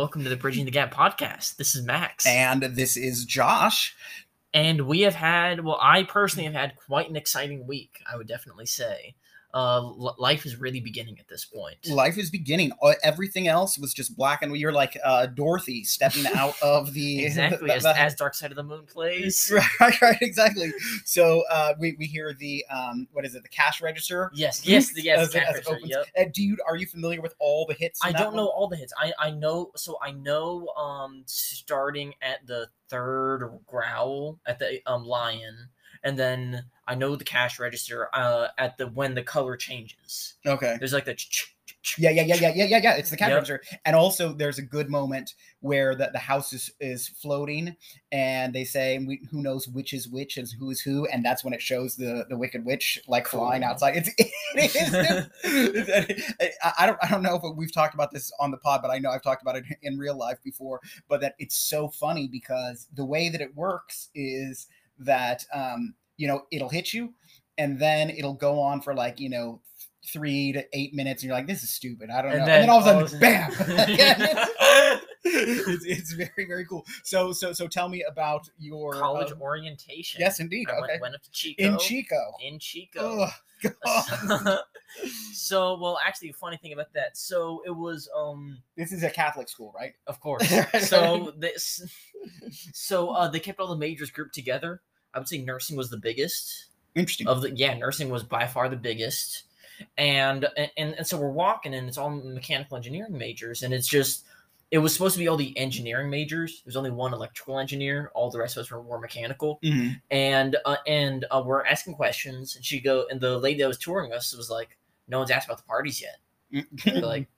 Welcome to the Bridging the Gap podcast. This is Max. And this is Josh. And we have had, well, I personally have had quite an exciting week, I would definitely say uh, life is really beginning at this point. Life is beginning. Uh, everything else was just black and you're like uh, Dorothy stepping out of the exactly the, as, the, as, Dark Side of the Moon plays. Right, right, exactly. So uh, we, we hear the um, what is it? The cash register. Yes, yes, the yes. As, cash as register, yep. You are you familiar with all the hits? I don't know all the hits. I I know so I know um starting at the third growl at the um lion and then I know the cash register uh, at the when the color changes. Okay. There's like the. yeah, yeah, yeah, yeah, yeah, yeah, yeah. It's the cash yep. register, and also there's a good moment where the, the house is, is floating, and they say, we, "Who knows which is which and who is who?" And that's when it shows the the wicked witch like cool. flying outside. It's it is. I don't I don't know if we've talked about this on the pod, but I know I've talked about it in real life before. But that it's so funny because the way that it works is that um, you know it'll hit you, and then it'll go on for like you know three to eight minutes, and you're like, "This is stupid. I don't and know." Then, and then all of a sudden, bam! it's, it's, very very cool. So so so tell me about your college um, orientation. Yes, indeed. I okay, went, went, up to Chico. In Chico. In Chico. Oh, so well, actually, funny thing about that. So it was um. This is a Catholic school, right? Of course. so this, so uh, they kept all the majors grouped together. I would say nursing was the biggest. Interesting. Of the yeah, nursing was by far the biggest, and and and so we're walking, and it's all mechanical engineering majors, and it's just it was supposed to be all the engineering majors. There's only one electrical engineer. All the rest of us were more mechanical. Mm-hmm. And uh, and uh, we're asking questions, and she go, and the lady that was touring us was like, "No one's asked about the parties yet." like,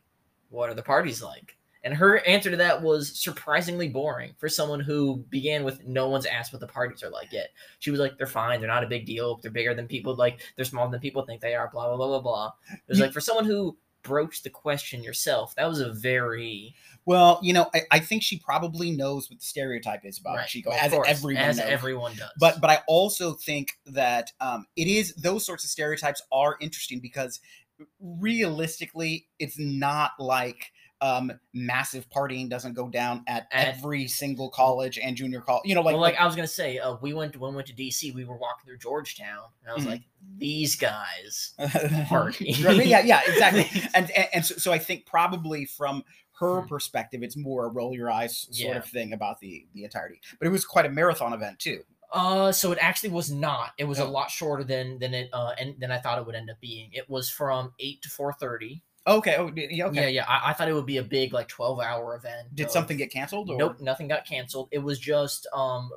what are the parties like? And her answer to that was surprisingly boring for someone who began with no one's asked what the parties are like yet. She was like, they're fine, they're not a big deal, they're bigger than people like they're smaller than people think they are, blah blah blah blah blah. It was like for someone who broached the question yourself, that was a very well, you know, I, I think she probably knows what the stereotype is about right. Chico, well, as course, everyone as knows. everyone does. But but I also think that um, it is those sorts of stereotypes are interesting because realistically, it's not like um, massive partying doesn't go down at, at, every single college and junior college. You know, like well, like, like I was gonna say, uh, we went when we went to DC. We were walking through Georgetown, and I was mm-hmm. like, these guys party. yeah, yeah, exactly. and and, and so, so I think probably from her hmm. perspective, it's more a roll your eyes sort yeah. of thing about the the entirety. But it was quite a marathon event too. Uh, so it actually was not. It was oh. a lot shorter than than it uh and than I thought it would end up being. It was from eight to four thirty. Okay. Oh, yeah. Okay. Yeah, yeah. I, I, thought it would be a big like twelve hour event. Did of, something get canceled? Or? Nope, nothing got canceled. It was just um,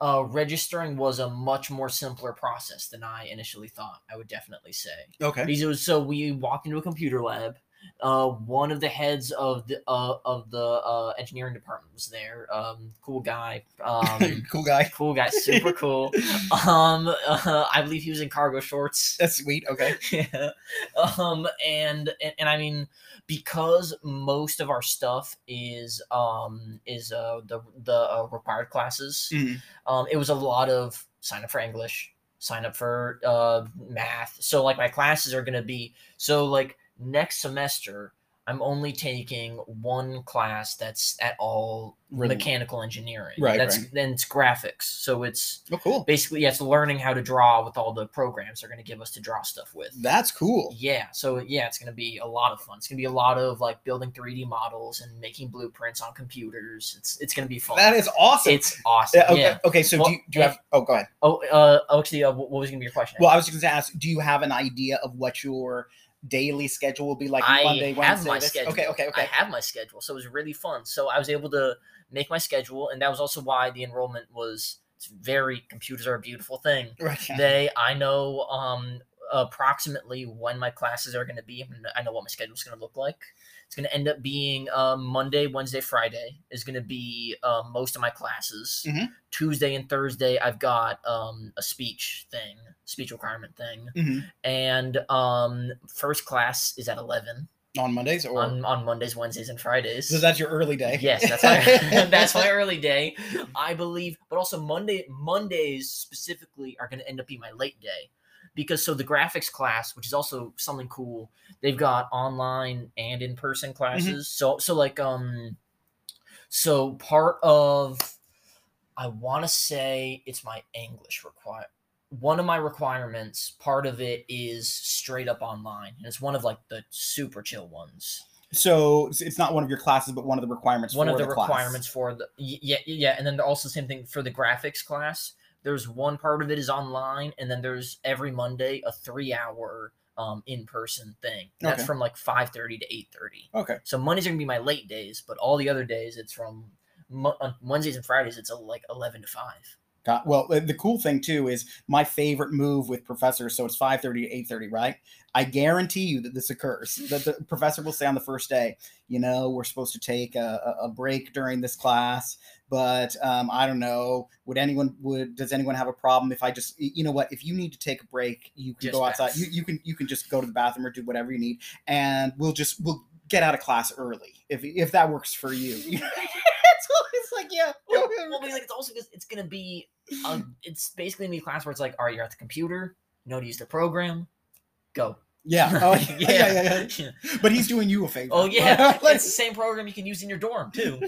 uh, registering was a much more simpler process than I initially thought. I would definitely say. Okay. Because it was so we walked into a computer lab uh, one of the heads of the uh, of the uh, engineering department was there. Um, cool guy. Um, cool guy. Cool guy. Super cool. um, uh, I believe he was in cargo shorts. That's sweet. Okay. yeah. Um, and, and and I mean, because most of our stuff is um is uh the the uh, required classes. Mm-hmm. Um, it was a lot of sign up for English, sign up for uh math. So like my classes are gonna be so like next semester I'm only taking one class that's at all really? mechanical engineering. Right. That's right. then it's graphics. So it's oh, cool. Basically, yeah, it's learning how to draw with all the programs they're going to give us to draw stuff with. That's cool. Yeah. So yeah, it's going to be a lot of fun. It's going to be a lot of like building 3D models and making blueprints on computers. It's it's going to be fun. That is awesome. It's awesome. Yeah, okay. Yeah. Okay. So well, do you, do you have? Oh, go ahead. Oh, uh, actually, uh, what was going to be your question? Well, I was just going to ask. Do you have an idea of what your daily schedule will be like I Monday, have Wednesday? my this- schedule. Okay, okay, okay. I have my schedule, so it was really fun. So I was able to make my schedule, and that was also why the enrollment was. It's very computers are a beautiful thing. Right. They, I know, um, approximately when my classes are going to be. I know what my schedule is going to look like. It's going to end up being um, Monday, Wednesday, Friday is going to be um, most of my classes. Mhm. Tuesday and Thursday, I've got um, a speech thing, speech requirement thing, Mhm. and um, first class is at eleven on Mondays or on, on Mondays, Wednesdays, and Fridays. so that's your early day. Yes, that's my that's my early day, I believe. But also Monday Mondays specifically are going to end up being my late day because so the graphics class, which is also something cool, they've got online and in person classes. So so like um, so part of, I want to say it's my English require. One of my requirements, part of it is straight up online, and it's one of like the super chill ones. So it's- not one of your classes, but one of the requirements. one for of the, class. requirements for the yeah yeah and then also the same thing for the graphics class there's one part of it is online and then there's every monday a three hour um in-person thing that's Okay. from like 5.30 to 8.30 Okay. so mondays are gonna be my late days but all the other days it's from Mo- on wednesdays and fridays it's uh, like 11 to 5 Got, well, uh, the cool thing too is my favorite move with professors. So it's five thirty to eight thirty, right? I guarantee you that this occurs. That the professor will say on the first day, you know, we're supposed to take a a break during this class, but um, I don't know. Would anyone would does anyone have a problem if I just you know what? If you need to take a break, you can Just go outside. You, you can you can just go to the bathroom or do whatever you need, and we'll just we'll get out of class early if if that works for you. it's always like yeah. well, well, like, it's also because it's gonna be a, it's basically gonna be class where it's like all right you're at the computer you know to use the program go Yeah. Oh, yeah, yeah, yeah, yeah. But he's doing you a favor. Oh yeah, it's the same program you can use in your dorm too.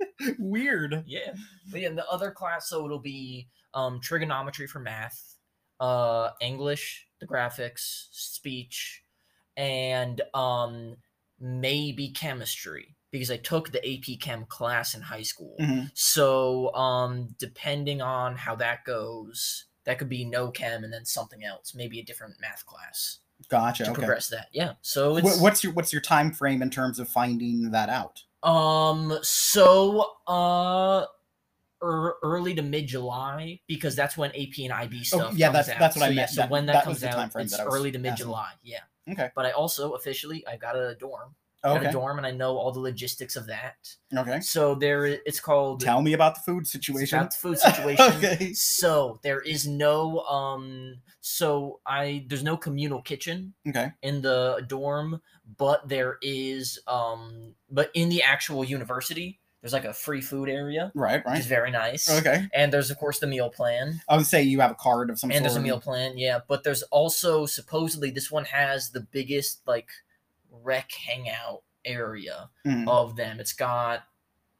weird. Yeah, but yeah, the other class so it'll be um, trigonometry for math, uh, English, the graphics, speech, and um, maybe chemistry because I took the AP Chem class in high school. Mhm. So um, depending on how that goes, that could be no chem and then something else, maybe a different math class Gotcha. to Okay. progress that. Yeah, so it's what's your what's your time frame in terms of finding that out? Um. So, uh, er, early to mid July because that's when AP and IB stuff. Oh, yeah, that's- out. that's what I so, yeah, meant. So That- when that, that comes out, it's I early to mid July. Yeah. Okay. But I also officially I got a dorm. Got Okay. a dorm, and I know all the logistics of that. Okay. So there, it's called. Tell me about the food situation. about the food situation. okay. So there is no um. So I there's no communal kitchen Okay. in the dorm, but there is um. But in the actual university, there's like a free food area, Right. which is Right. very nice. Okay. And there's of course the meal plan, I would say you have a card of some sort. and sort. there's a meal plan, yeah. But there's also supposedly this one has the biggest like rec hangout area Mhm. of them. It's got,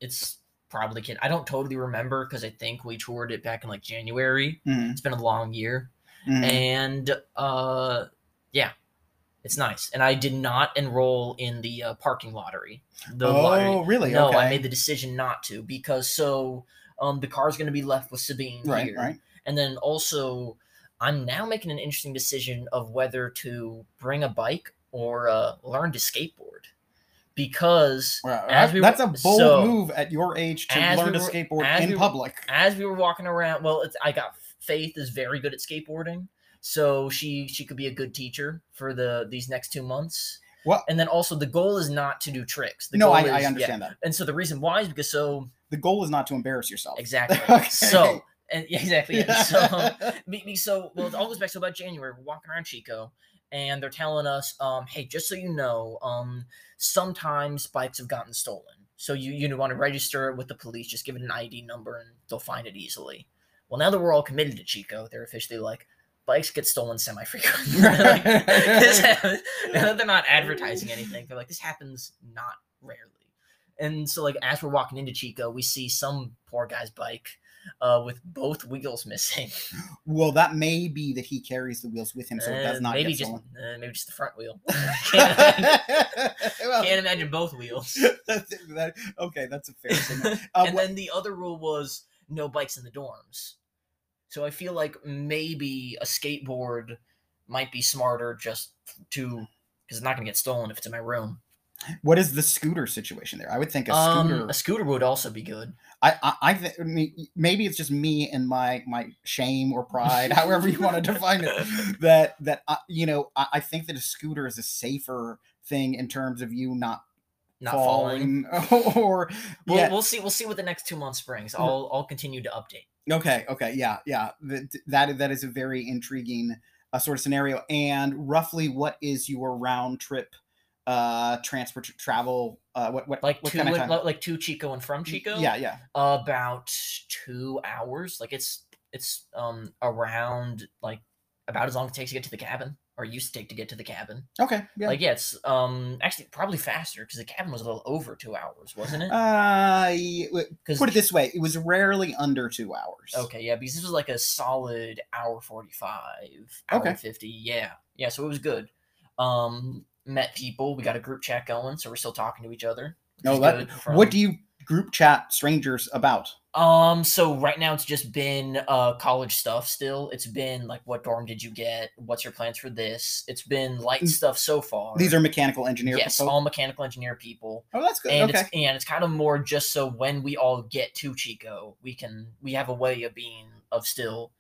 it's probably can I don't totally remember because I think we toured it back in like January. Mhm. It's been a long year, Mhm. and uh, yeah, it's nice. And I did not enroll in the uh, parking lottery. The oh, lottery. really? No, okay. I made the decision not to because so um the car's going to be left with Sabine right. here, Right. and then also I'm now making an interesting decision of whether to bring a bike or uh, learn to skateboard because Well, As we that's were- a bold so, move at your age to learn we to skateboard in we were- public. as we were walking around, well, it's, I got Faith is very good at skateboarding, so she she could be a good teacher for the these next two months. What? And then also the goal is not to do tricks. The no, goal I, is, I yeah. understand that. And so the reason why is because so The goal is not to embarrass yourself. exactly. Okay. So and yeah, exactly. Yeah. So Yeah. me, me- so well, it all goes back to about January. We're walking around Chico, and they're telling us, um, hey, just so you know, um, sometimes bikes have gotten stolen. So you you want to register it with the police, just give it an ID number, and they'll find it easily. Well, now that we're all committed to Chico, they're officially like, bikes get stolen semi-frequently. like, this happens- they're not advertising anything. They're like, this happens not rarely. And so, like, as we're walking into Chico, we see some poor guy's bike uh, with both wheels missing. well, that may be that he carries the wheels with him, so it does Uh, not maybe get just uh, maybe just the front wheel. can't, imagine, Well, can't imagine both wheels. that's- that- okay, that's a fair statement. Uh, and what- then the other rule was no bikes in the dorms. So I feel like maybe a skateboard might be smarter just to because it's not going to get stolen if it's in my room. what is the scooter situation there? I would think a Um, scooter. a scooter would also be good. I, I, I th- I mean, maybe it's just me and my my shame or pride, however you want to define it. That that I, you know, I, I think that a scooter is a safer thing in terms of you not, Not falling. falling or We'll, we'll see. We'll see what the next two months brings. I'll I'll continue to update. Okay, okay, yeah, yeah. That that, that is a very intriguing uh, sort of scenario. And roughly, what is your round trip uh transport travel? Uh, what what Like what two, kind of time? like two Chico and from Chico. Yeah, yeah. about two hours. Like it's it's um around like about as long as it takes to get to the cabin, or used to take to get to the cabin. Okay. Yeah. Like yeah, it's um actually probably faster because the cabin was a little over two hours, wasn't it? uh, Because put it this way: it was rarely under two hours. Okay, yeah, because this was like a solid hour forty-five, hour Okay. fifty. Yeah, yeah, so it was good. Um, met people. We got a group chat going, so we're still talking to each other. No, that- from- What do you group chat strangers about? Um, so right now it's just been uh college stuff still. It's been like what dorm did you get? What's your plans for this? It's been light stuff so far. These are mechanical engineer. yes, folk? all mechanical engineer people. oh, that's good. And okay. it's and it's kind of more just so when we all get to Chico, we can we have a way of being of still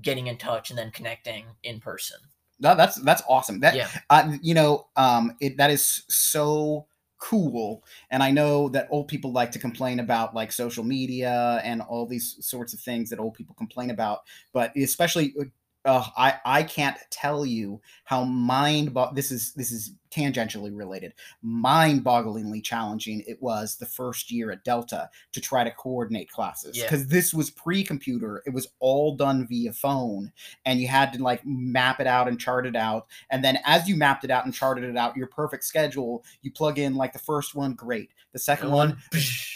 getting in touch and then connecting in person. No, that's that's awesome. That yeah. uh, you know, um, it that is so cool. And I know that old people like to complain about like social media and all these sorts of things that old people complain about. But especially, uh, uh, I I can't tell you how mind bo- this is this is tangentially related, mind-bogglingly challenging it was the first year at Delta to try to coordinate classes Yeah. because this was pre-computer. It was all done via phone, and you had to like map it out and chart it out. And then as you mapped it out and charted it out, your perfect schedule, you plug in like the first one, great. The second one,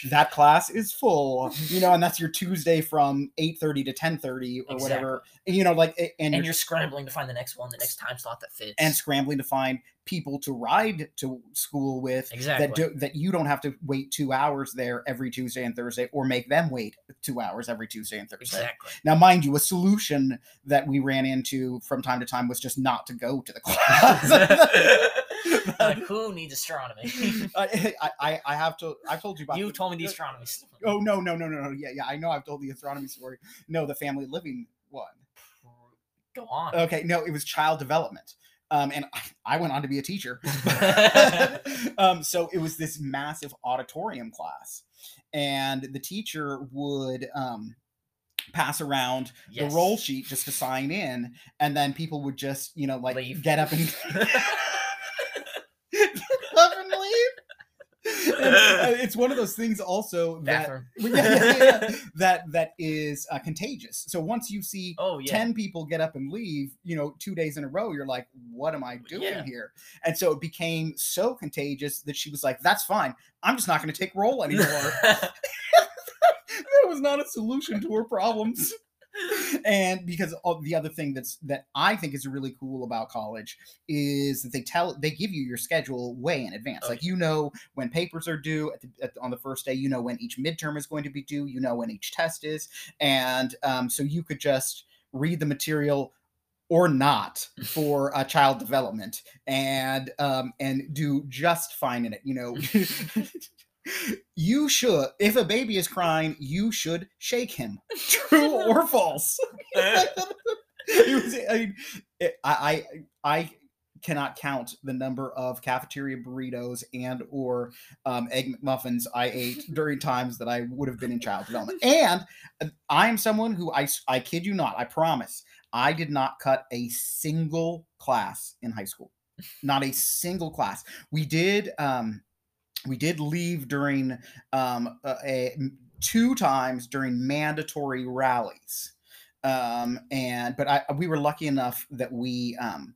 that class is full, you know, and that's your Tuesday from 8:30 to 10:30 or whatever. You know, like and, and you're, you're scrambling to find the next one, the next time slot that fits. and scrambling to find people to ride to school with exactly. that do, that you don't have to wait 2 hours there every Tuesday and Thursday or make them wait 2 hours every Tuesday and Thursday. exactly. Now, mind you, a solution that we ran into from time to time was just not to go to the class. like who needs astronomy? I, I, I have to. I've told you about. you the- told me the astronomy Story. Oh no no no no no yeah yeah I know I've told the astronomy story. No, the family living one. Go on. Okay, no, it was child development. Um, and I, I went on to be a teacher. um, so it was this massive auditorium class, and the teacher would um pass around Yes. the roll sheet just to sign in, and then people would just you know like Leave. get up and get up and leave. And, uh, it's one of those things also that yeah, yeah, yeah, that that is uh, contagious. So once you see Oh. 10 people get up and leave, you know, two days in a row, you're like, what am I doing here? And so it became so contagious that she was like, that's fine. I'm just not going to take roll anymore. that was not a solution to her problems. And because the other thing that's that I think is really cool about college is that they tell they give you your schedule way in advance. Oh, like you know when papers are due at the, at, on the first day, you know when each midterm is going to be due, you know when each test is, and um, so you could just read the material or not for uh, child development and um, and do just fine in it. You know. You should, if a baby is crying, you should shake him. True or false? Was- I, mean, it- I, I, I cannot count the number of cafeteria burritos and or um, egg McMuffins I ate during times that I would have been in child development. And uh, I am someone who I I kid you not, I promise, I did not cut a single class in high school. Not a single class. We did. Um, we did leave during um, a, a- two times during mandatory rallies. Um, and but I we were lucky enough that we um,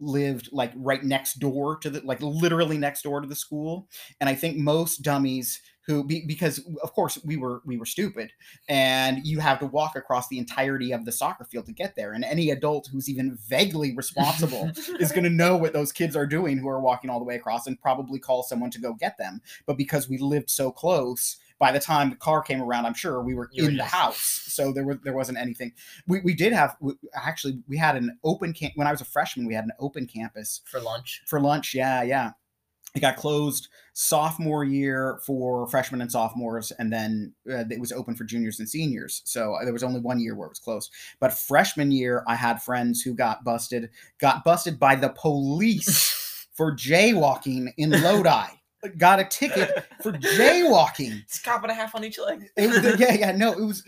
lived like right next door to the like literally next door to the school and i think most dummies who be, because of course we were we were stupid and you have to walk across the entirety of the soccer field to get there and any adult who's even vaguely responsible is going to know what those kids are doing who are walking all the way across and probably call someone to go get them. But because we lived so close, by the time the car came around, I'm sure we were in the house, so there was there wasn't anything. We we did have we, actually we had an open camp when I was a freshman. We had an open campus for lunch. for lunch. Yeah, yeah. It got closed sophomore year for freshmen and sophomores, and then uh, it was open for juniors and seniors. So uh, there was only one year where it was closed. But freshman year, I had friends who got busted, got busted by the police for jaywalking in Lodi. Got a ticket for jaywalking. It's cop and a half on each leg. It yeah, yeah, no, it was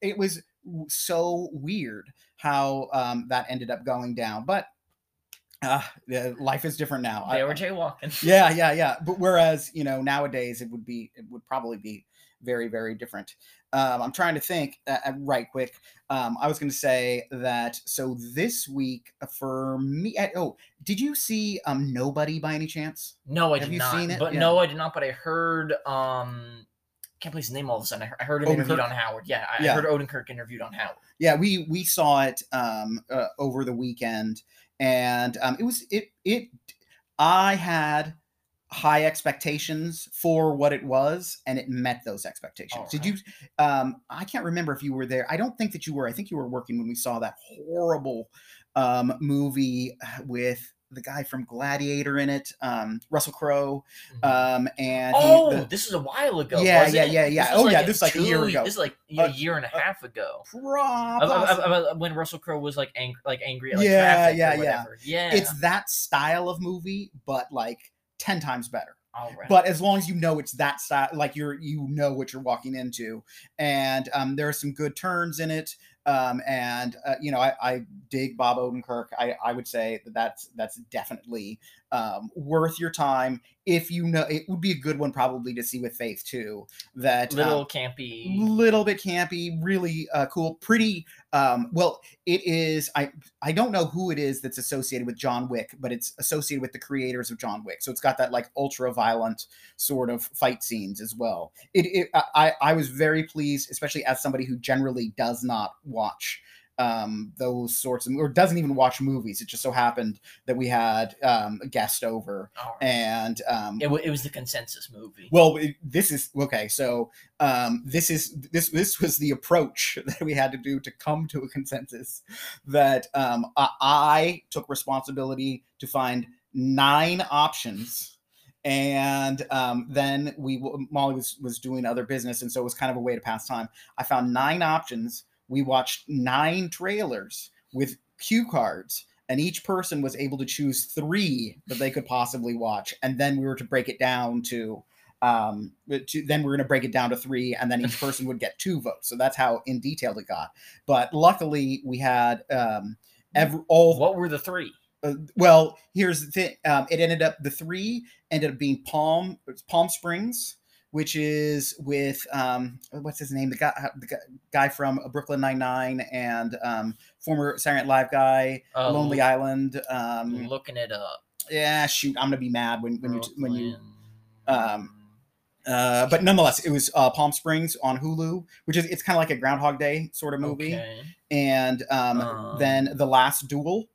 it was so weird how um, that ended up going down. But uh, life is different now. I- They were jaywalking. yeah, yeah, yeah. But whereas you know nowadays it would be it would probably be very very different. Um, I'm trying to think uh, uh, right quick. Um, I was going to say that. So this week uh, for me, oh, did you see um Nobody by any chance? No, I Have did you not. seen it? But Yeah. no, I did not. But I heard. um Can't place his name all of a sudden. I heard, I heard him Odenkirk? interviewed on Howard. Yeah, I Yeah. heard Odenkirk interviewed on Howard. Yeah, we we saw it um uh, over the weekend, and um it was it it. I had high expectations for what it was, and it met those expectations. Did you? Um, I can't remember if you were there. I don't think that you were. I think you were working when we saw that horrible um movie uh, with the guy from Gladiator in it, um, Russell Crowe, Mhm. um, and oh, the- this is a while ago. Yeah, yeah, yeah, yeah. This was Oh, yeah, this is like a year ago. This is like a Uh, year and a uh, half ago. Pro- Of- of- possi- of- of when Russell Crowe was like angry, like angry, at, like Yeah, yeah, yeah. Yeah, it's that style of movie, but like ten times better. all right. But as long as you know it's that side, like you're you know what you're walking into, and um, there are some good turns in it. Um, and uh, you know, I, I dig Bob Odenkirk. I, I would say that that's that's definitely um, worth your time if you know. It would be a good one probably to see with Faith too. That little um, campy. little bit campy, really uh, cool, pretty. Um, well, it is. I I don't know who it is that's associated with John Wick, but it's associated with the creators of John Wick. So it's got that like ultra violent sort of fight scenes as well. It, it I I was very pleased, especially as somebody who generally does not watch um those sorts of or doesn't even watch movies it just so happened that we had um a guest over and um it, wa- it was the consensus movie. well, it- this is okay. So, um, this is this this was the approach that we had to do to come to a consensus. That um, I, I took responsibility to find nine options, and um, then we Molly was was doing other business, and so it was kind of a way to pass time. I found nine options. We watched nine trailers with cue cards and each person was able to choose three that they could possibly watch. And then we were to break it down to um to, then we're going to break it down to three and then each person would get two votes. So that's how in detail it got. But luckily we had um every, all what were the three? uh, well here's the thing um, it ended up the three ended up being palm palm springs which is with um, what's his name the guy the guy- from brooklyn 99 and um, former Saturday Night live guy Uh, lonely island um, looking it up. yeah shoot i'm gonna be mad when, when you when you um, uh, but nonetheless it was uh, palm springs on hulu which is it's kind of like a groundhog day sort of movie Okay. and um, Um, then the last duel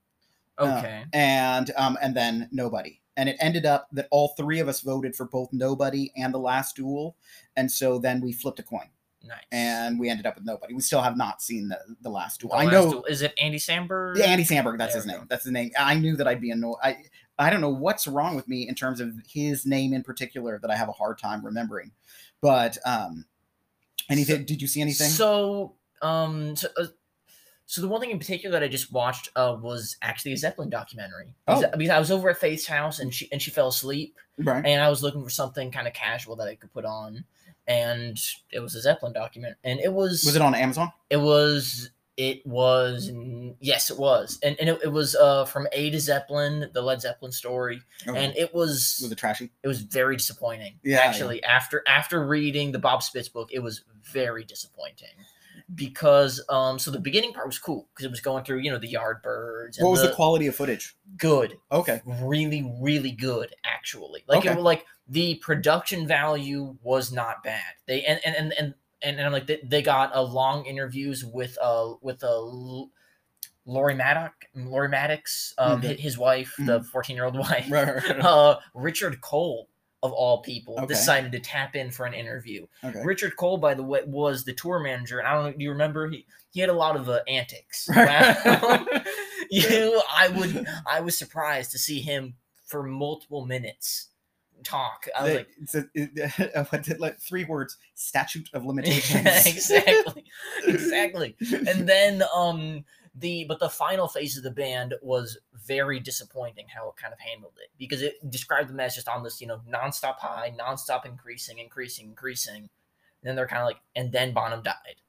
uh, Okay. and um and then nobody and it ended up that all three of us voted for both nobody and the last duel and so then we flipped a coin. Nice. and we ended up with nobody. We still have not seen the, the last duel. The i last know duel- Is it Andy Samberg? yeah, andy samberg that's There his name. go. that's his name. I knew that i'd be annoyed. I i don't know what's wrong with me in terms of his name in particular that i have a hard time remembering. But um anything? Did you see anything? So, um, so, uh, so the one thing in particular that I just watched uh, was actually a Zeppelin documentary. Because, Oh. because I was over at Faith's house and she and she fell asleep, right. And I was looking for something kind of casual that I could put on, and it was a Zeppelin document, and it was was it on amazon? It was it was yes it was. And, and it, it was uh from a to zeppelin the led zeppelin story. And it was was it trashy? It was very disappointing. Yeah, yeah. actually after after reading the bob spitz book it was very disappointing because um so the beginning part was cool because it was going through you know the yardbirds and what was the, the quality of footage? Good. Okay. Really really good actually. Like it Okay. was like the production value was not bad. They and and and and, and, I'm like they, they got a long interviews with uh with a uh, Lori Mattix Lori Mattix um Mhm. his wife the 14 year old wife. Right, right, right. uh Richard Cole of all people Okay. decided to tap in for an interview okay Richard Cole, by the way, was the tour manager. I don't know. Do you remember? He he had a lot of uh, antics. Wow. you, I would, I was surprised to see him for multiple minutes talk. I was They- like, it's a, it, like three words statute of limitations exactly, exactly. And then um the but the final phase of the band was very disappointing how it kind of handled it because it described them as just on this you know nonstop high, nonstop increasing, increasing, increasing. And then they're kind of like, and then Bonham died.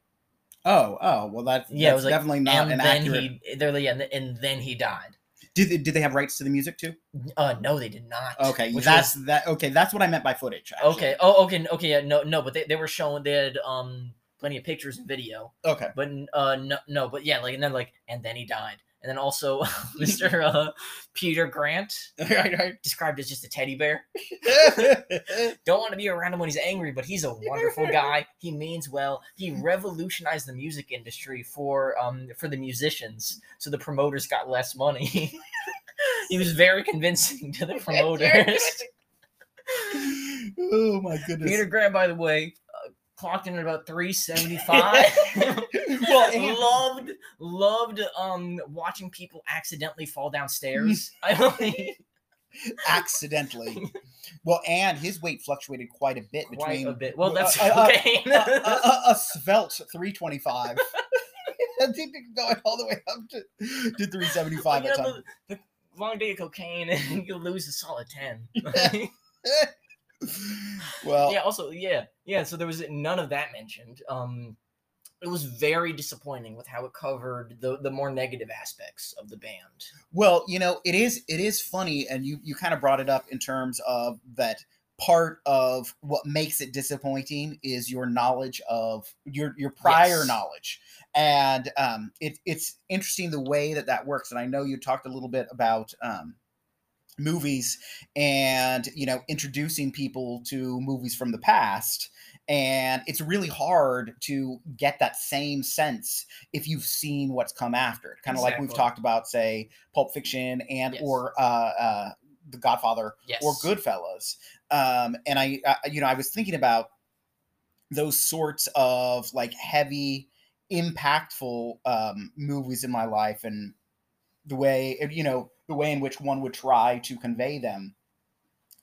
oh oh well that's Yeah, it was like, definitely not and an then accurate he they're like, yeah, and, and then he died. Did they, did they have rights to the music too? Uh, no, they did not. Okay, that's was- that. Okay, that's what I meant by footage. actually. okay. Oh, okay, okay. Yeah, no, no, but they, they were showing they had um plenty of pictures and video, Okay. but uh no, no, but yeah, like and then like and then he died, and then also Mr. uh Peter Grant right, right. described as just a teddy bear. Don't want to be around him when he's angry, but he's a wonderful guy. He means well. He revolutionized the music industry for um for the musicians, so the promoters got less money. he was very convincing to the promoters. oh my goodness. Peter Grant, by the way, clocked in at about three seventy five. well, and- loved loved um watching people accidentally fall downstairs. I accidentally. Well, and his weight fluctuated quite a bit quite between a bit. Well, that's uh, uh, okay. a, a, a svelte 325. I think it going all the way up to, to 375 Well, at you know, the, the long day of cocaine and you lose a solid 10 well, yeah also yeah yeah so there was none of that mentioned. Um it was very disappointing with how it covered the the more negative aspects of the band. Well, you know, it is it is funny, and you you kind of brought it up in terms of that part of what makes it disappointing is your knowledge of your your prior Yes. knowledge. And um it, it's interesting the way that that works and i know you talked a little bit about um movies and you know introducing people to movies from the past and it's really hard to get that same sense if you've seen what's come after it kind of like we've talked about say pulp fiction and Yes. or uh uh the godfather yes or Goodfellas. Um, and I, I, you know, I was thinking about those sorts of like heavy, impactful um, movies in my life, and the way, you know, the way in which one would try to convey them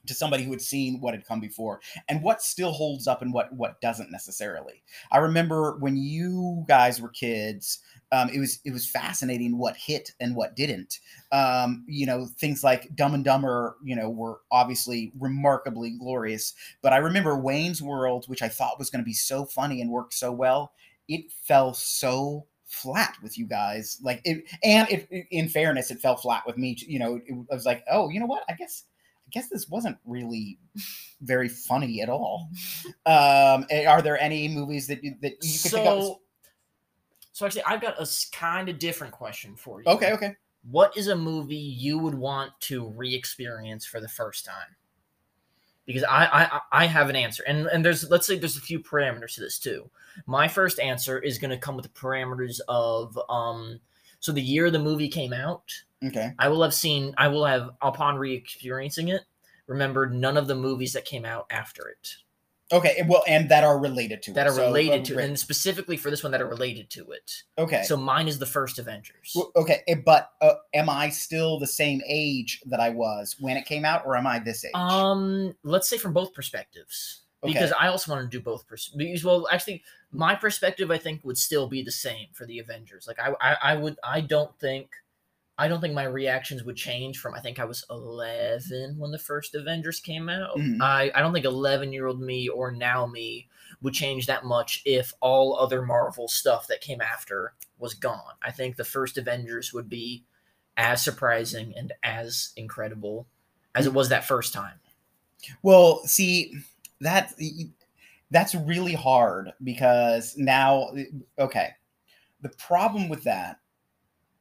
to somebody who had seen what had come before, and what still holds up and what what doesn't necessarily. I remember when you guys were kids. Um, it was it was fascinating what hit and what didn't um, you know, things like Dumb and Dumber, you know, were obviously remarkably glorious. But I remember Wayne's World, which I thought was going to be so funny and work so well, it fell so flat with you guys. Like it, and it, in fairness, it fell flat with me. too. You know, it, I was like, oh, you know what? I guess, I guess this wasn't really very funny at all. Um, eh, are there any movies that you, that you could think of? as- so so actually i've got a kind of different question for you Okay, okay. what is a movie you would want to re-experience for the first time because I, I I have an answer, and and there's let's say there's a few parameters to this too. My first answer is going to come with the parameters of um, so the year the movie came out, Okay. I will have seen, I will have upon re-experiencing it, remembered none of the movies that came out after it Okay. Well, and that are related to that it. are So, related uh, to, right. and specifically for this one that are related to it. Okay. So mine is the first Avengers. Well, okay, eh, but uh, am I still the same age that I was when it came out, or am I this age? Um, let's say from both perspectives, because I also want to do both. Pers- because, well, actually, my perspective I think would still be the same for the Avengers. Like I, I, I would, I don't think, I don't think my reactions would change from I think I was eleven when the first Avengers came out. Mhm. I, I don't think eleven year old me or now me would change that much if all other Marvel stuff that came after was gone. I think the first Avengers would be as surprising and as incredible as it was that first time. Well, see, that that's really hard because now, okay, the problem with that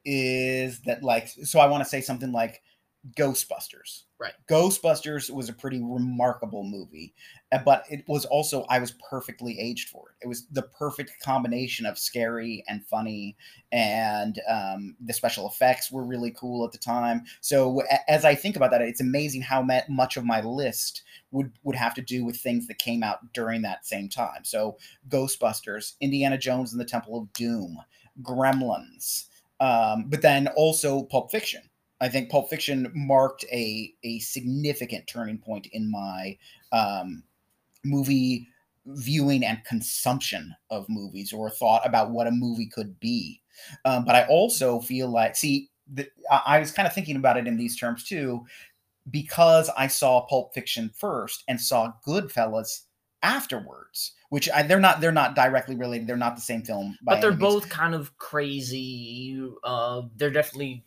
is that like, so I want to say something like Ghostbusters. Right. Ghostbusters was a pretty remarkable movie, uh, but it was also I was perfectly aged for it. It was the perfect combination of scary and funny, and um, the special effects were really cool at the time. So as I think about that, it's amazing how much of my list would would have to do with things that came out during that same time. So Ghostbusters, Indiana Jones and the Temple of Doom, Gremlins, um, but then also Pulp Fiction. I think Pulp Fiction marked a a significant turning point in my um, movie viewing and consumption of movies, or thought about what a movie could be. Um, but I also feel like, see, the, I, was kind of thinking about it in these terms too, because I saw Pulp Fiction first and saw Goodfellas afterwards, which I, they're not they're not directly related. They're not the same film, but they're means. both kind of crazy. Uh, they're definitely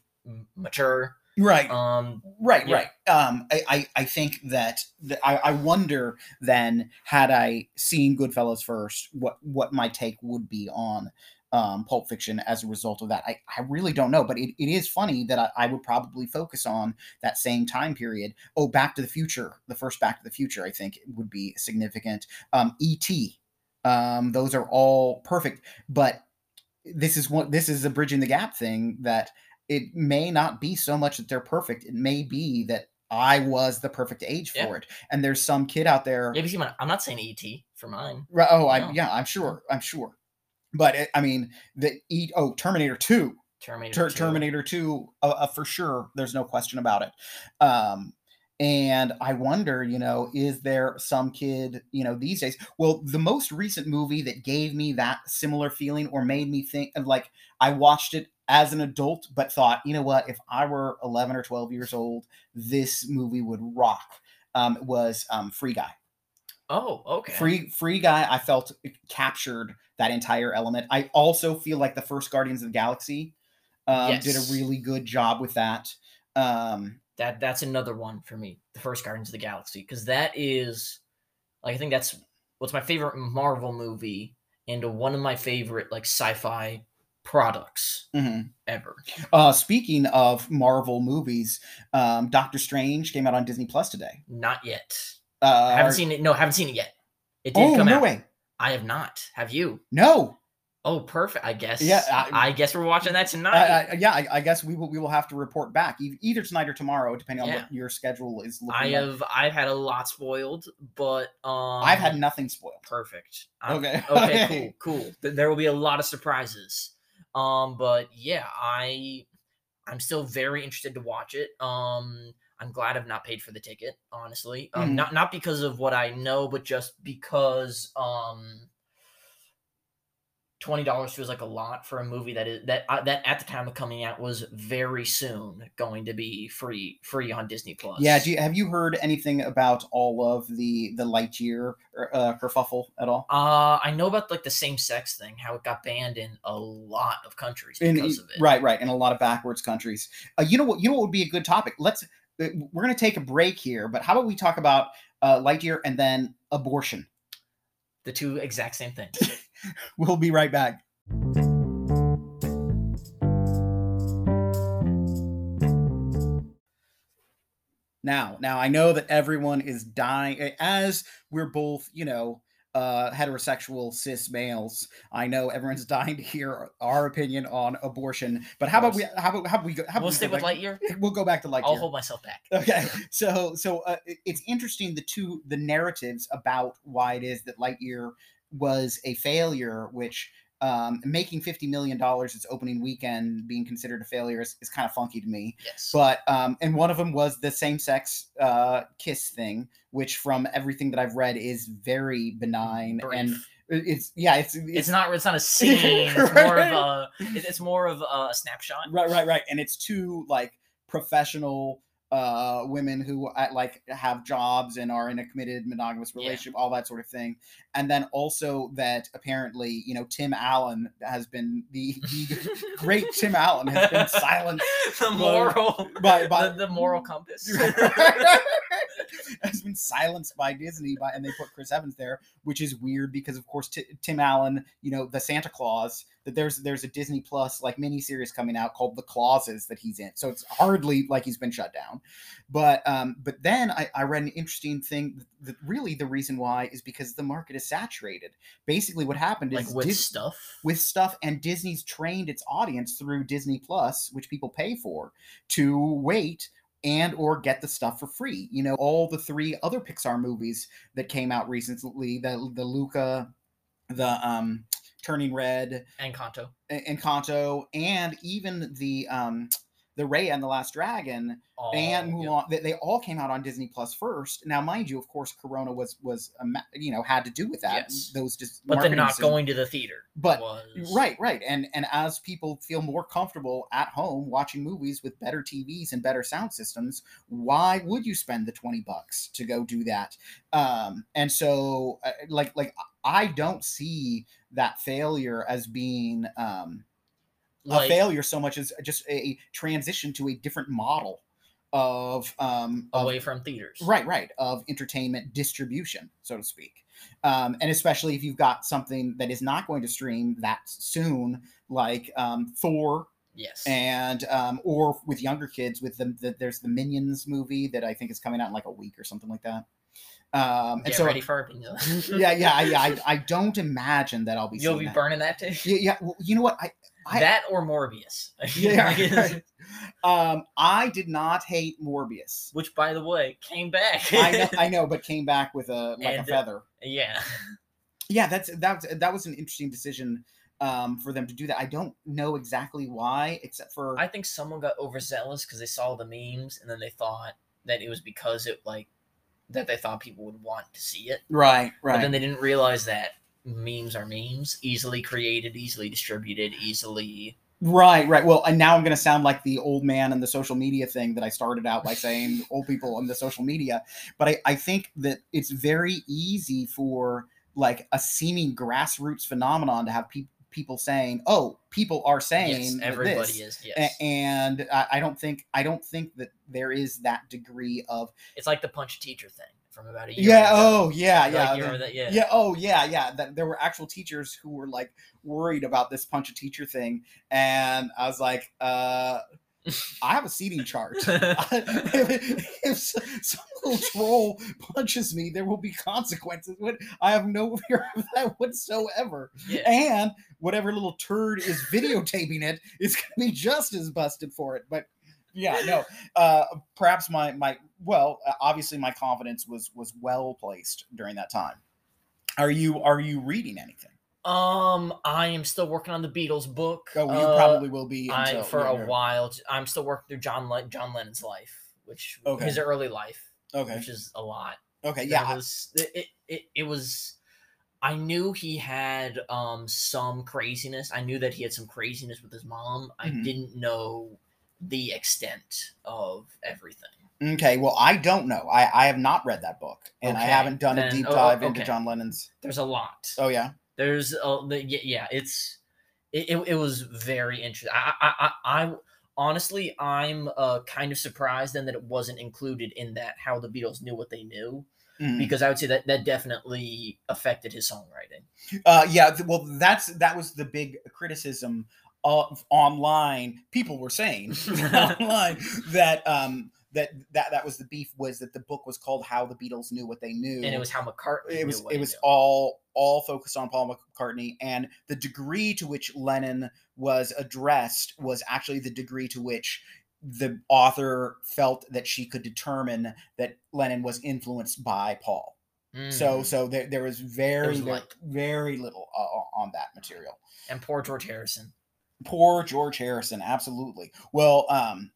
mature. right Um, right yeah. right um I, I i think that, that I, I wonder then had i seen goodfellas first what what my take would be on um pulp fiction as a result of that i, I really don't know but it, it is funny that I, I would probably focus on that same time period oh back to the future the first back to the future i think would be significant um et um those are all perfect but this is what this is a bridging the gap thing that it may not be so much that they're perfect. It may be that I was the perfect age for it. And there's some kid out there. yeah, because I'm not saying ET for mine. Right, oh, I yeah, I'm sure. I'm sure. But it, I mean, the e oh Terminator Two, Terminator. Ter- 2. Terminator Two, uh, uh, for sure. There's no question about it. Um, and I wonder, you know, is there some kid, you know, these days? Well, the most recent movie that gave me that similar feeling or made me think of like I watched it as an adult, but thought, you know what, if I were 11 or 12 years old, this movie would rock. Um, was um, Free Guy. Oh, okay. Free Free Guy, I felt captured that entire element. I also feel like the first Guardians of the Galaxy um, did a really good job with that. Um, That that's another one for me. The first Guardians of the Galaxy because that is like I think that's what's my favorite Marvel movie and one of my favorite like sci-fi products mhm. ever. uh, speaking of Marvel movies, um, Doctor Strange came out on Disney Plus today. Not yet. Uh, I haven't seen it. No, haven't seen it yet. It did Oh come no out. way! I have not. Have you? No, Oh, perfect. I guess. Yeah, I, I- guess we're watching that tonight. I, I, yeah, I, I guess we will. We will have to report back either tonight or tomorrow, depending on Yeah. what your schedule is. Looking I like. have. I've had a lot spoiled, but um, I've had nothing spoiled. perfect. I'm- Okay. okay, cool, cool. There will be a lot of surprises. Um, but yeah, I I'm still very interested to watch it. Um, I'm glad I've not paid for the ticket, honestly. Um, Mhm. not not because of what I know, but just because um. Twenty dollars feels like a lot for a movie that is that uh, that at the time of coming out was very soon going to be free free on Disney Plus. Yeah. Do you, have you heard anything about all of the the Lightyear uh, kerfuffle at all? Uh, I know about like the same sex thing, how it got banned in a lot of countries In- because of it. Right, right, in a lot of backwards countries. Uh, you know what? You know what would be a good topic? Let's. Uh, we're going to take a break here, but how about we talk about uh, Lightyear and then abortion? The two exact same things. We'll be right back. Now, now I know that everyone is dying as we're both, you know, uh, heterosexual cis males. I know everyone's dying to hear our opinion on abortion. But how about we? How about how about we go? How about we'll we stick with back- Lightyear. We'll go back to Lightyear. I'll hold myself back. Okay, so so uh, it's interesting the two the narratives about why it is that Lightyear was a failure, which um, making fifty million dollars its opening weekend being considered a failure is, is kind of funky to me. Yes. But um, and one of them was the same sex uh, kiss thing, which from everything that I've read is very benign Brief. and it's yeah it's it's, it's not. It's not a scene. It's more of a. It's more of a snapshot. right right right and it's two like professional uh women who uh, like have jobs and are in a committed monogamous Yeah. relationship all that sort of thing and then also that apparently you know tim allen has been the, the great tim allen has been silenced the moral. by- by- the, the moral compass. has been silenced by Disney, by, and they put Chris Evans there, which is weird because, of course, Ti- Tim Allen, you know, the Santa Claus. That there's there's a Disney Plus like miniseries coming out called The Clauses that he's in, so it's hardly like he's been shut down. But um, but then I, I read an interesting thing. That really, the reason why is because the market is saturated. Basically, what happened like is with Dis- stuff. with stuff and Disney's trained its audience through Disney Plus, which people pay for, to wait and or get the stuff for free. You know, all the three other Pixar movies that came out recently, the the Luca, the um Turning Red, and Kanto. E- Encanto, and even the um the Raya and the Last Dragon Oh, and. Mulan, they, they all came out on Disney Plus first. Now, mind you, of course, Corona was was you know had to do with that. Yes. Those just But then not decisions. going to the theater. But- was, Right, right. And and as people feel more comfortable at home watching movies with better TVs and better sound systems, why would you spend the 20 bucks to go do that? Um and so uh, like like I don't see that failure as being um like a failure so much as just a transition to a different model of um of, away from theaters. right right of entertainment distribution so to speak um and especially if you've got something that is not going to stream that soon like um thor Yes. and um or with younger kids with the, the there's the minions movie that i think is coming out in like a week or something like that um and Get so ready for it. know. yeah yeah I, I don't imagine that i'll be You'll be that. burning that too. yeah, yeah well, you know what i I- that or Morbius. Yeah, um i did not hate morbius Which, by the way, came back. I know, I know, but came back with a like And, a uh, feather. yeah. Yeah, that's that was that was an interesting decision um, for them to do that. I don't know exactly why, except for I think someone got overzealous because they saw the memes and then they thought that it was because it like that they thought people would want to see it. right, But right, then they didn't realize that memes are memes, easily created, easily distributed, easily. right, right. Well, and now I'm going to sound like the old man in the social media thing that I started out by saying old people on the social media, but I, I think that it's very easy for like a seeming grassroots phenomenon to have people people saying, "Oh, people are saying Yes, everybody this." is. Yes, and I, don't think I don't think that there is that degree of it's like the punch a teacher thing from about a year. yeah ago. oh yeah yeah the- that? Yeah. yeah oh yeah yeah that there were actual teachers who were like worried about this punch a teacher thing and i was like uh i have a seating chart. If, if some little troll punches me there will be consequences. I have no fear of that whatsoever. Yeah. and whatever little turd is videotaping it is going to be just as busted for it. But yeah no uh perhaps my my well uh, obviously my confidence was was well placed during that time. Are you are you reading anything Um, I am still working on the Beatles book. oh you Uh, probably will be I for a while. I'm still working through John Le- John Lennon's life, which Okay. his early life, okay which is a lot. okay yeah I- was it, it, it, it was. I knew he had um some craziness. I knew that he had some craziness with his mom. I Mhm. didn't know the extent of everything. okay well i don't know i i have not read that book and i haven't done a deep oh, oh, dive into john lennon's There's a lot. oh yeah There's uh, the, yeah, it's it, it, it was very interesting. I, I, I, I honestly, I'm uh, kind of surprised then that it wasn't included in that how the Beatles knew what they knew Mhm. because I would say that that definitely affected his songwriting. Uh, yeah, th- well, that's that was the big criticism of online. People were saying online that um that that that was the beef was that the book was called "How the Beatles Knew What They Knew," And it was how McCartney. it was it was knew. all all focused on Paul McCartney, and the degree to which Lennon was addressed was actually the degree to which the author felt that she could determine that Lennon was influenced by Paul. So Mhm. so there, there was very was there- very little uh, on that material. and poor George Harrison. Poor George Harrison, absolutely. Well, um,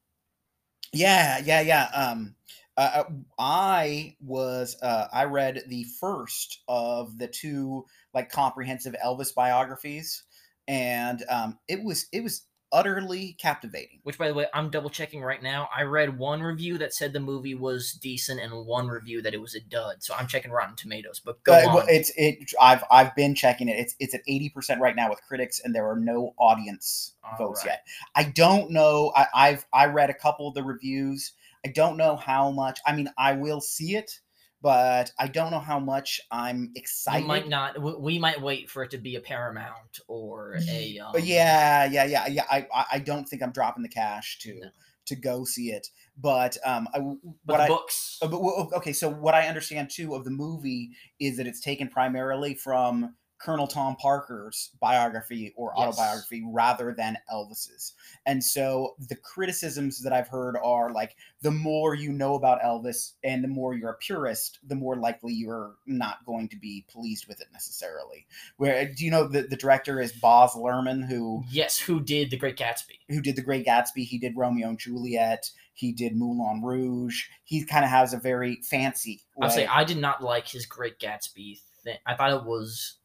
yeah, yeah, yeah. Um, uh, I was uh, I read the first of the two like comprehensive Elvis biographies, and um, it was it was utterly captivating. Which, by the way, I'm double checking right now. I read one review that said the movie was decent, and one review that it was a dud. So I'm checking Rotten Tomatoes. But go Uh, on. it's it. I've I've been checking it. It's it's at eighty percent right now with critics, and there are no audience All votes right. yet. I don't know. I, I've I read a couple of the reviews. I don't know how much. I mean, I will see it, but I don't know how much I'm excited. You might not. We might wait for it to be a Paramount or a. Um, yeah, yeah, yeah, yeah. I I- I don't think I'm dropping the cash to No. to go see it. But um, I, But what the I books. Uh, but okay, so what I understand too of the movie is that it's taken primarily from Colonel Tom Parker's biography or Yes. autobiography rather than Elvis's. And so the criticisms that I've heard are like the more you know about Elvis and the more you're a purist, the more likely you're not going to be pleased with it necessarily. Where do you know the, the director is Baz Luhrmann who Yes, who did The Great Gatsby? who did The Great Gatsby. He did Romeo and Juliet. He did Moulin Rouge. He kind of has a very fancy. I'll say. I did not like his Great Gatsby thing. I thought it was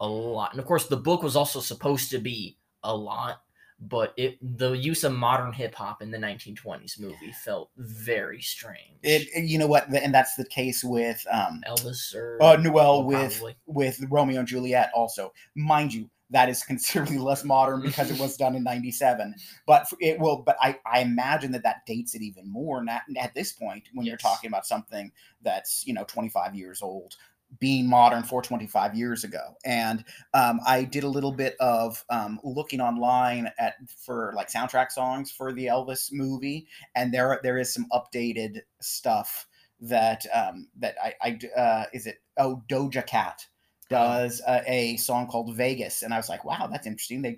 a lot, and of course, the book was also supposed to be a lot. But it the use of modern hip hop in the 1920s movie felt very strange. It, it- you know what, and that's the case with um, Elvis or uh, Noel with probably. with Romeo and Juliet. Also, mind you, that is considerably less modern because it was done in 97 but it will but i i imagine that that dates it even more not, at this point when you're talking about something that's you know 25 years old being modern for 25 years ago and um, i did a little bit of um, looking online at for like soundtrack songs for the elvis movie and there there is some updated stuff that um that i i uh is it oh doja cat does uh, a song called vegas and i was like wow that's interesting they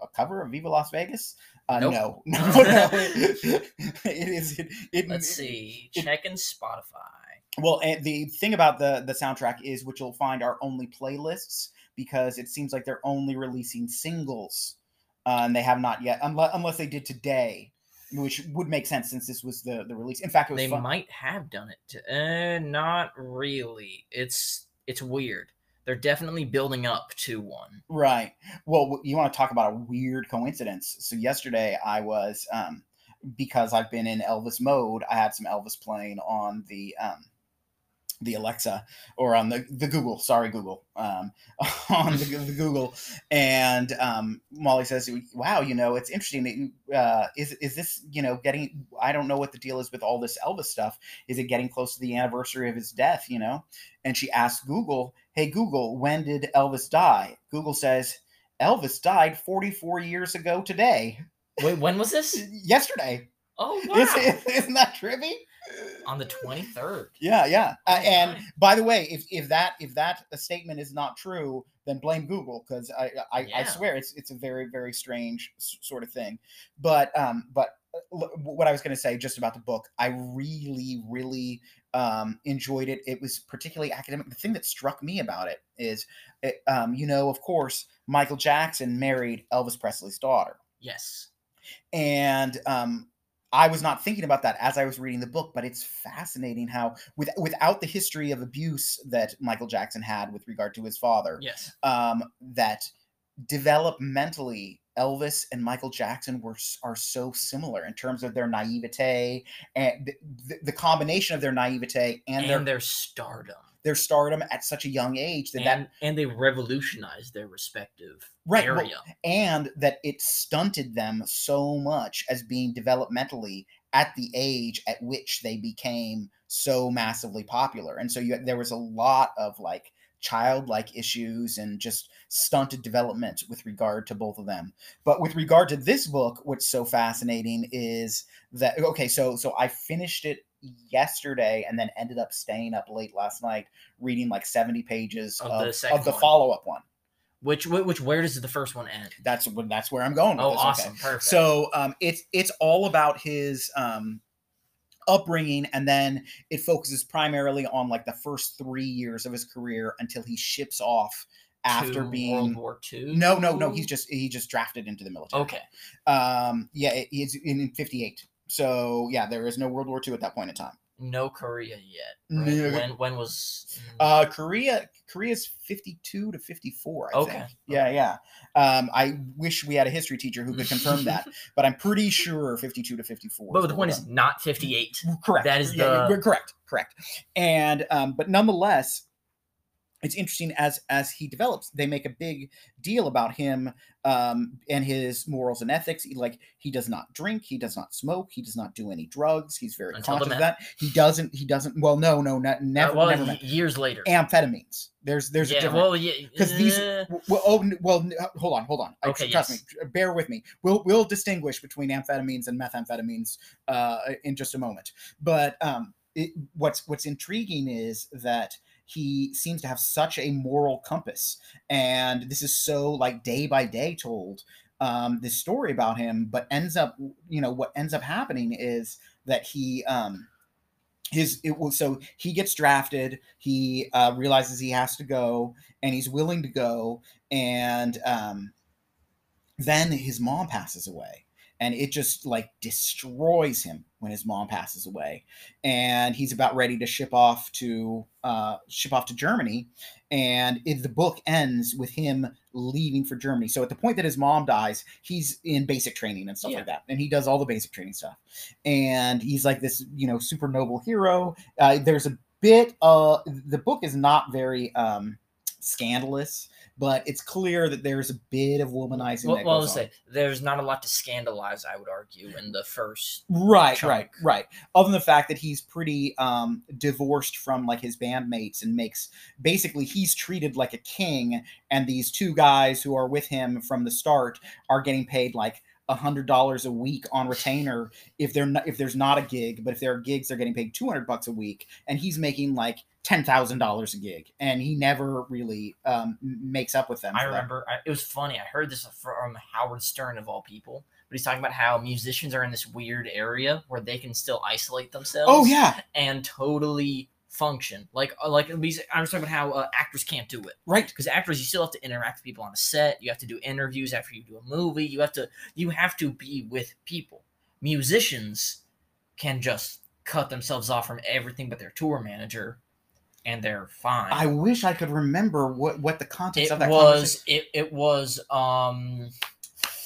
a cover of viva las vegas uh, Nope. no no no it is it, it, Let's see. it- Checking Spotify. Well, the thing about the the soundtrack is, which you'll find are only playlists because it seems like they're only releasing singles, uh, and they have not yet, unless unless they did today, which would make sense since this was the the release. In fact, it was They fun- might have done it. To, uh, not really. It's it's weird. They're definitely building up to one. right. Well, you want to talk about a weird coincidence? So yesterday, I was um, because I've been in Elvis mode. I had some Elvis playing on the um, the Alexa or on the the Google. Sorry, Google. Um, on the, the Google, and um, Molly says, "Wow, you know, it's interesting that you uh, is is this you know getting? I don't know what the deal is with all this Elvis stuff. Is it getting close to the anniversary of his death? You know?" And she asked Google, "Hey Google, when did Elvis die?" Google says, "Elvis died 44 years ago today, Wait, when was this? yesterday. Oh wow! Is, isn't that trippy?" On the twenty third. Yeah, yeah. Uh, Oh, and by the way, if, if that if that statement is not true, then blame Google because I I, I swear it's it's a very very strange sort of thing. But um, but uh, l- what I was going to say just about the book, I really really um enjoyed it. It was particularly academic. The thing that struck me about it is, it, um, you know, of course, Michael Jackson married Elvis Presley's daughter Yes. and um, I was not thinking about that as I was reading the book, but it's fascinating how, with, without the history of abuse that Michael Jackson had with regard to his father, Yes. um, that developmentally Elvis and Michael Jackson were are so similar in terms of their naivete and the, the, the combination of their naivete and, And, their their stardom. Their stardom at such a young age that And, that and they revolutionized their respective Right, well, area. and that it stunted them so much as being developmentally at the age at which they became so massively popular and so you, there was a lot of like childlike issues and just stunted development with regard to both of them but with regard to this book what's so fascinating is that okay so so i finished it yesterday and then ended up staying up late last night reading like 70 pages Of of, the of, the one. follow-up one Which, which where does the first one end? that's what that's where I'm going. With Oh, this, okay. awesome! Perfect. So um, it's it's all about his um, upbringing, and then it focuses primarily on like the first three years of his career until he ships off after being. World War Two. no, no, no. He's just he just drafted into the military. okay. Um, yeah, he's in '58. So yeah, there is no World War II at that point in time. No Korea yet. Right? No. When when was? Uh, Korea, Korea's 52 to 54. I Okay, think. Yeah, yeah. Um, I wish we had a history teacher who could confirm that, but I'm pretty sure 52 to 54. but the point is not fifty eight. correct. that is the- yeah, correct, correct. And um, but nonetheless, it's interesting as as he develops. They make a big deal about him um, and his morals and ethics. He, like he does not drink, he does not smoke, he does not do any drugs. He's very Until conscious of that. He doesn't. He doesn't. Well, no, no, not, never, well, never. years later. Amphetamines. There's there's a yeah. difference Well, yeah. because these uh, w- well oh well uh, hold on hold on I- Okay, trust yes. me bear with me we'll we'll distinguish between amphetamines and methamphetamines uh in just a moment but um it, what's what's intriguing is that he seems to have such a moral compass. And this is so like day by day told um this story about him. But ends up you know what ends up happening is that he um his it was so he gets drafted. He uh, realizes he has to go and he's willing to go. And um, then his mom passes away and it just like destroys him when his mom passes away. And he's about ready to ship off to uh, ship off to germany. And it, the book ends with him leaving for germany. So at the point that his mom dies he's in basic training and stuff Yeah. like that. And he does all the basic training stuff. And he's like this you know super noble hero. Uh, there's a bit uh the book is not very um scandalous but it's clear that there's a bit of womanizing. Well, that well, I'll on. say there's not a lot to scandalize. I would argue in the first. Right, chunk. right, right. Other than the fact that he's pretty um divorced from like his bandmates and makes basically he's treated like a king, and these two guys who are with him from the start are getting paid like hundred dollars a week on retainer if they're not if there's not a gig, but if there are gigs, they're getting paid two hundred bucks a week, and he's making like ten thousand dollars a gig, and he never really um makes up with them. I remember I, it was funny. I heard this from Howard Stern of all people, but he's talking about how musicians are in this weird area where they can still isolate themselves. Oh yeah, and totally function. Like uh, like music- I was talking about how uh, actors can't do it right. because actors you still have to interact with people on a set. You have to do interviews after you do a movie. You have to you have to be with people. Musicians can just cut themselves off from everything but their tour manager, and they're fine. I wish I could remember what what the context it of that was it, it was um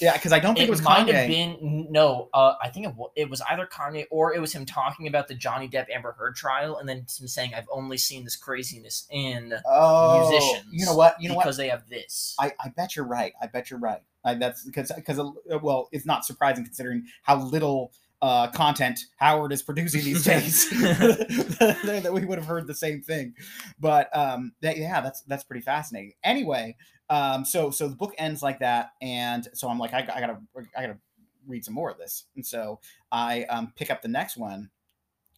Yeah, because I don't think it, was might Kanye. have been no uh i think it, it was either kanye or it was him talking about the johnny depp amber heard trial and then him saying i've only seen this craziness in oh, musicians You know what? You know what? because they have this I, I bet you're right. I bet you're right. I, that's because because well, it's not surprising considering how little uh, content Howard is producing these days that we would have heard the same thing. But um, that, yeah, that's that's pretty fascinating. Anyway, um, so so the book ends like that, and so I'm like, I, I gotta I gotta read some more of this, and so I um, pick up the next one,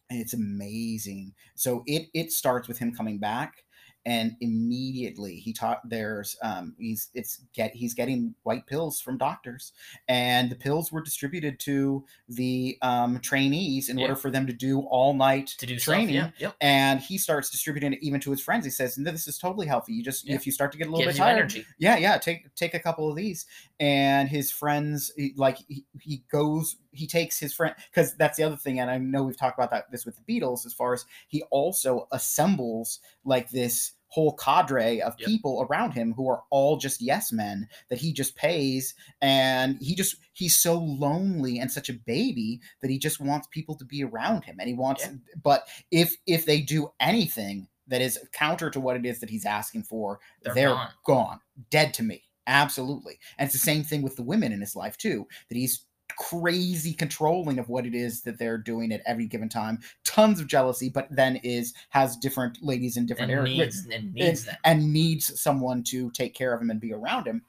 and it's amazing. So it it starts with him coming back and immediately he taught there's um he's it's get he's getting white pills from doctors and the pills were distributed to the um trainees in Yeah. order for them to do all night to do training training yeah yep. and he starts distributing it even to his friends. He says no, this is totally healthy. You just Yeah. if you start to get a little gives bit tired energy. yeah yeah take take a couple of these. And his friends he, like he, he goes he takes his friend because that's the other thing and i know we've talked about that this with the beatles as far as he also assembles like this whole cadre of Yep. people around him who are all just yes men that he just pays and he just he's so lonely and such a baby that he just wants people to be around him and he wants Yeah. but if if they do anything that is counter to what it is that he's asking for They're they're, gone. gone. dead to me absolutely and it's the same thing with the women in his life too that he's crazy controlling of what it is that they're doing at every given time. Tons of jealousy but then is has different ladies in different and areas needs and needs them. and needs someone to take care of him and be around him.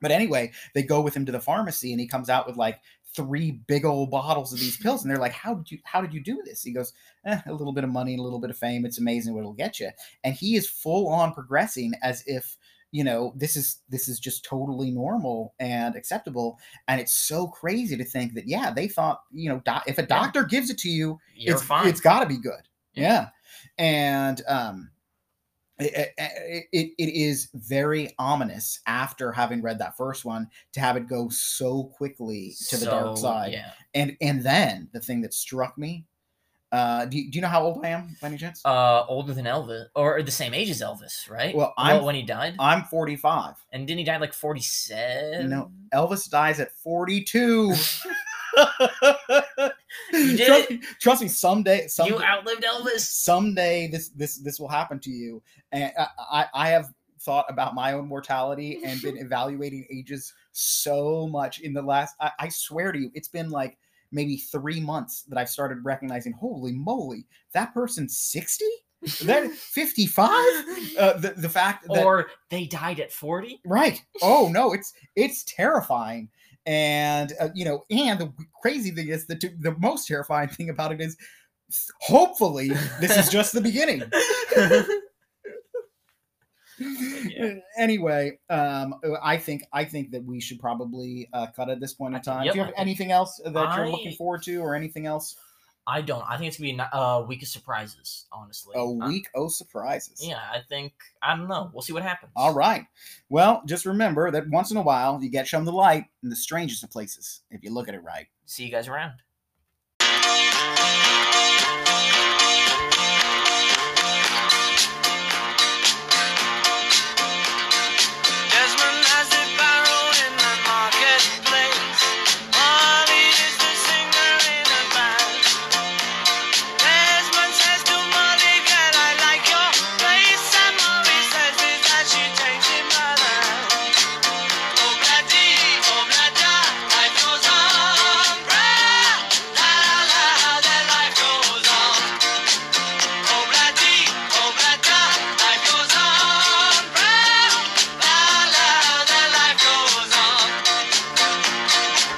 But anyway, they go with him to the pharmacy and he comes out with like three big old bottles of these pills and they're like how did you how did you do this? He goes eh, a little bit of money and a little bit of fame. It's amazing what it'll get you. And he is full on progressing as if you know this is this is just totally normal and acceptable and it's so crazy to think that yeah they thought you know doc- if a doctor gives it to you you're it's fine it's got to be good. Yeah. Yeah, and um, it, it, it, it is very ominous after having read that first one to have it go so quickly to the dark side. yeah And and then the thing that struck me. Uh, do, you, do you know how old I am by any chance? uh older than elvis or the same age as elvis right Well, I'm- when he died I'm 45. and didn't he die like 47 No, Elvis dies at 42. You did trust, me, trust me, someday, someday, you outlived elvis someday this this this will happen to you and I, I i have thought about my own mortality and been evaluating ages so much in the last I, I swear to you it's been like maybe three months that i've started recognizing holy moly that person's 60 that 55 uh, the, the fact that or they died at 40 Right. Oh no, it's it's terrifying, and uh, you know, and the crazy thing is the two, the most terrifying thing about it is, hopefully, this is just the beginning. Anyway, um, I think I think that we should probably uh, cut at this point in time. Yep, Do you have anything else that you're looking forward to, or anything else? I don't. I think it's gonna be a uh, week of surprises. Honestly, A week of surprises. yeah, I think I don't know. We'll see what happens. All right. Well, just remember that once in a while you get shown the light in the strangest of places if you look at it right. See you guys around.